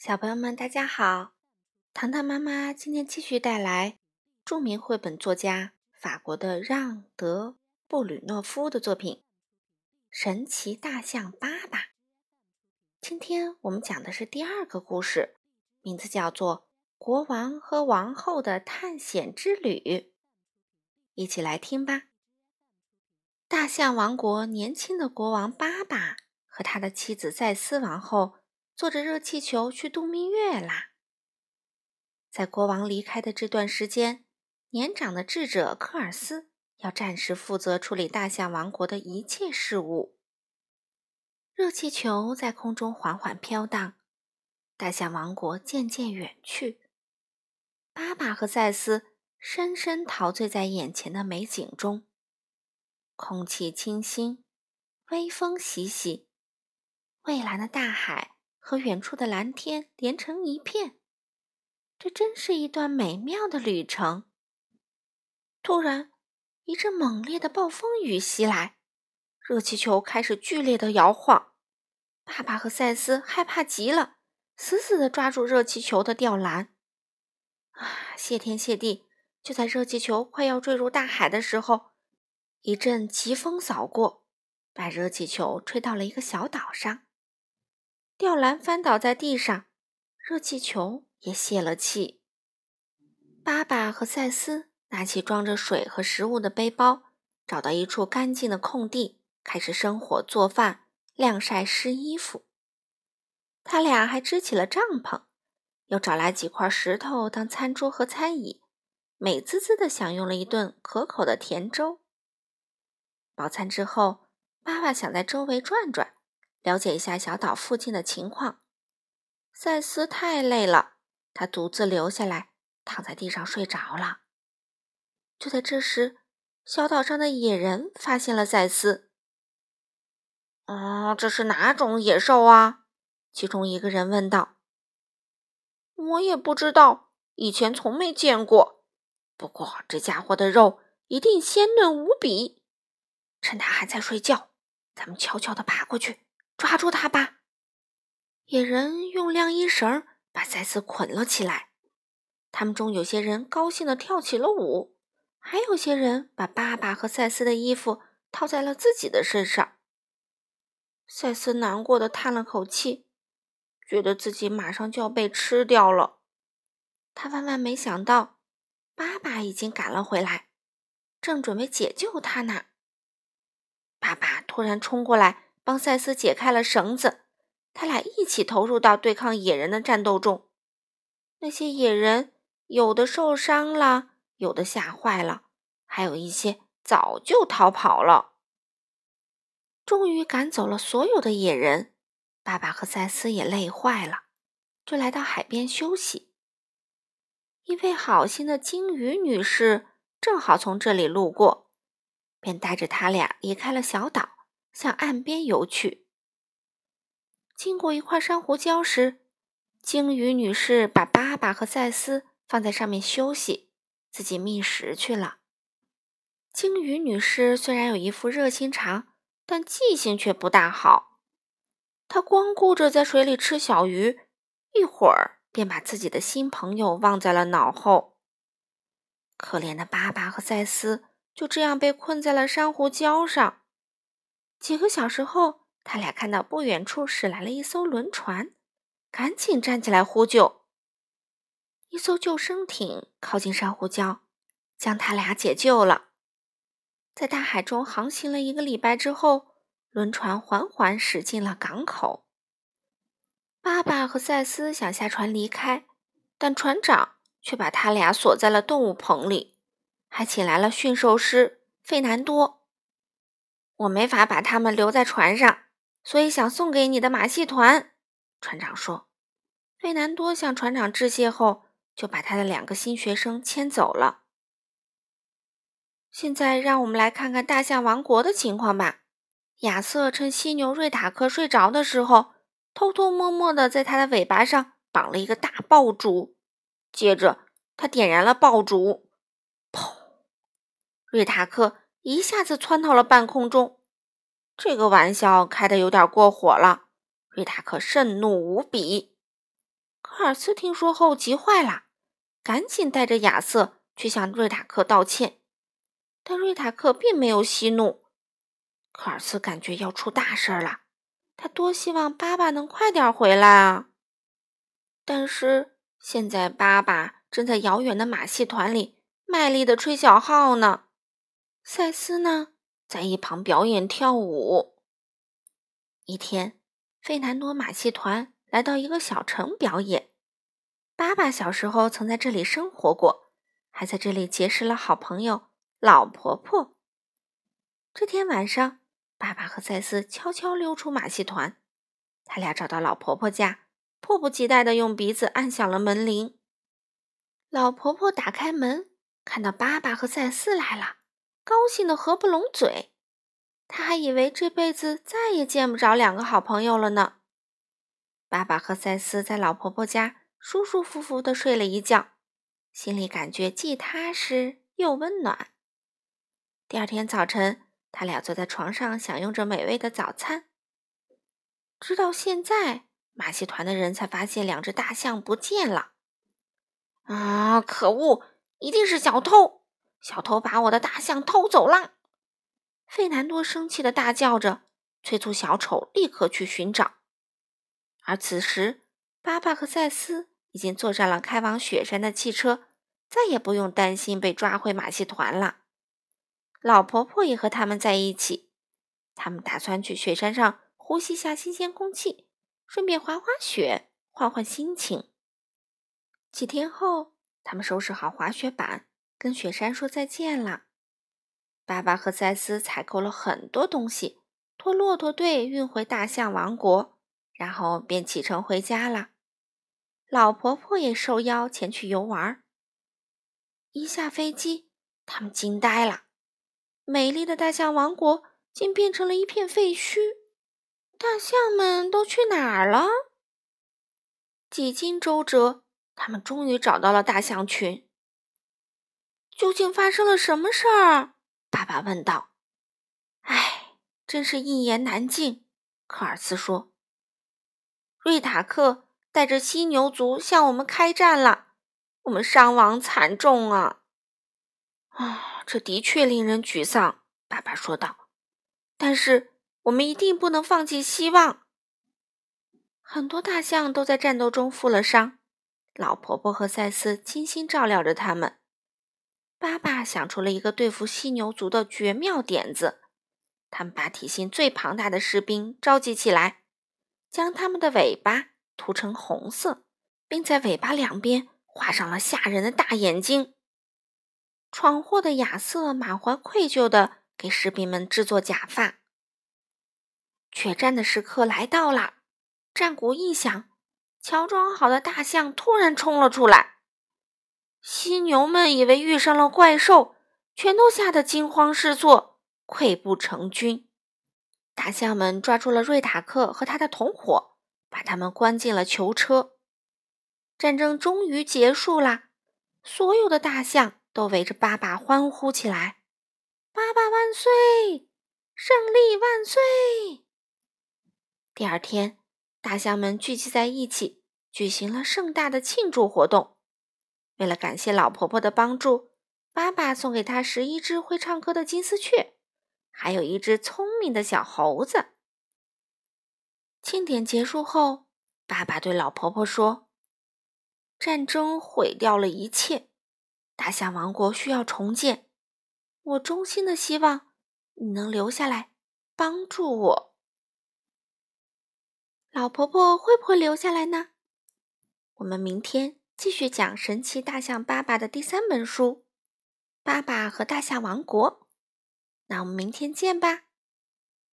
小朋友们，大家好！糖糖妈妈今天继续带来著名绘本作家法国的让·德·布吕诺夫的作品《神奇大象巴巴》。今天我们讲的是第二个故事，名字叫做《国王和王后的探险之旅》。一起来听吧！大象王国年轻的国王巴巴和他的妻子赛斯王后。坐着热气球去度蜜月啦！在国王离开的这段时间，年长的智者科尔斯要暂时负责处理大象王国的一切事务。热气球在空中缓缓飘荡，大象王国渐渐远去。巴巴和赛斯深深陶醉在眼前的美景中，空气清新，微风习习，蔚蓝的大海。和远处的蓝天连成一片，这真是一段美妙的旅程。突然，一阵猛烈的暴风雨袭来，热气球开始剧烈的摇晃。爸爸和赛斯害怕极了，死死地抓住热气球的吊篮。啊！谢天谢地，就在热气球快要坠入大海的时候，一阵疾风扫过，把热气球吹到了一个小岛上。吊篮翻倒在地上，热气球也泄了气。爸爸和赛斯拿起装着水和食物的背包，找到一处干净的空地，开始生火做饭、晾晒湿衣服。他俩还支起了帐篷，又找来几块石头当餐桌和餐椅，美滋滋地享用了一顿可口的甜粥。饱餐之后，爸爸想在周围转转。了解一下小岛附近的情况。赛斯太累了，他独自留下来，躺在地上睡着了。就在这时，小岛上的野人发现了赛斯。“哦，这是哪种野兽啊？”其中一个人问道。“我也不知道，以前从没见过。不过这家伙的肉一定鲜嫩无比。趁他还在睡觉，咱们悄悄地爬过去。”抓住他吧！野人用晾衣绳把赛斯捆了起来。他们中有些人高兴地跳起了舞，还有些人把爸爸和赛斯的衣服套在了自己的身上。赛斯难过的叹了口气，觉得自己马上就要被吃掉了。他万万没想到，爸爸已经赶了回来，正准备解救他呢。爸爸突然冲过来。帮赛斯解开了绳子，他俩一起投入到对抗野人的战斗中。那些野人有的受伤了，有的吓坏了，还有一些早就逃跑了。终于赶走了所有的野人，爸爸和赛斯也累坏了，就来到海边休息。一位好心的鲸鱼女士正好从这里路过，便带着他俩离开了小岛。向岸边游去。经过一块珊瑚礁时，鲸鱼女士把巴巴和赛斯放在上面休息，自己觅食去了。鲸鱼女士虽然有一副热心肠，但记性却不大好。她光顾着在水里吃小鱼，一会儿便把自己的新朋友忘在了脑后。可怜的巴巴和赛斯就这样被困在了珊瑚礁上。几个小时后，他俩看到不远处驶来了一艘轮船，赶紧站起来呼救。一艘救生艇靠近珊瑚礁，将他俩解救了。在大海中航行了一个礼拜之后，轮船缓缓驶进了港口。爸爸和赛斯想下船离开，但船长却把他俩锁在了动物棚里，还请来了驯兽师费南多。我没法把他们留在船上，所以想送给你的马戏团。”船长说。费南多向船长致谢后，就把他的两个新学生牵走了。现在，让我们来看看大象王国的情况吧。亚瑟趁犀牛瑞塔克睡着的时候，偷偷摸摸的在他的尾巴上绑了一个大爆竹，接着他点燃了爆竹，砰！瑞塔克。一下子窜到了半空中，这个玩笑开的有点过火了。瑞塔克盛怒无比。科尔斯听说后急坏了，赶紧带着亚瑟去向瑞塔克道歉。但瑞塔克并没有息怒。科尔斯感觉要出大事了，他多希望爸爸能快点回来啊！但是现在爸爸正在遥远的马戏团里卖力的吹小号呢，赛斯呢在一旁表演跳舞。一天，费南多马戏团来到一个小城表演。爸爸小时候曾在这里生活过，还在这里结识了好朋友老婆婆。这天晚上。爸爸和赛斯悄悄溜出马戏团，他俩找到老婆婆家，迫不及待地用鼻子按响了门铃。老婆婆打开门，看到爸爸和赛斯来了，高兴得合不拢嘴。他还以为这辈子再也见不着两个好朋友了呢。爸爸和赛斯在老婆婆家舒舒服服地睡了一觉，心里感觉既踏实又温暖。第二天早晨。他俩坐在床上，享用着美味的早餐。直到现在，马戏团的人才发现两只大象不见了。啊！可恶，一定是小偷！小偷把我的大象偷走了！费南多生气的大叫着，催促小丑立刻去寻找。而此时，巴巴和赛斯已经坐上了开往雪山的汽车，再也不用担心被抓回马戏团了。老婆婆也和他们在一起，他们打算去雪山上呼吸下新鲜空气，顺便滑滑雪，换换心情。几天后，他们收拾好滑雪板，跟雪山说再见了。爸爸和赛斯采购了很多东西，托骆驼队运回大象王国，然后便启程回家了。老婆婆也受邀前去游玩。一下飞机，他们惊呆了。美丽的大象王国竟变成了一片废墟，大象们都去哪儿了？几经周折，他们终于找到了大象群。究竟发生了什么事儿？爸爸问道。“唉，真是一言难尽。”科尔斯说。“瑞塔克带着犀牛族向我们开战了，我们伤亡惨重啊！”啊，这的确令人沮丧，爸爸说道。但是我们一定不能放弃希望。很多大象都在战斗中负了伤，老婆婆和赛斯精心照料着他们。爸爸想出了一个对付犀牛族的绝妙点子，他们把体型最庞大的士兵召集起来，将他们的尾巴涂成红色，并在尾巴两边画上了吓人的大眼睛。闯祸的亚瑟满怀愧疚地给士兵们制作假发。决战的时刻来到了，战鼓一响，乔装好的大象突然冲了出来。犀牛们以为遇上了怪兽，全都吓得惊慌失措，溃不成军。大象们抓住了瑞塔克和他的同伙，把他们关进了囚车。战争终于结束啦！所有的大象。都围着爸爸欢呼起来：“爸爸万岁！胜利万岁！”第二天，大象们聚集在一起，举行了盛大的庆祝活动。为了感谢老婆婆的帮助，爸爸送给她十一只会唱歌的金丝雀，还有一只聪明的小猴子。庆典结束后，爸爸对老婆婆说：“战争毁掉了一切。”大象王国需要重建，我衷心的希望你能留下来帮助我。老婆婆会不会留下来呢？我们明天继续讲《神奇大象爸爸》的第三本书《爸爸和大象王国》。那我们明天见吧。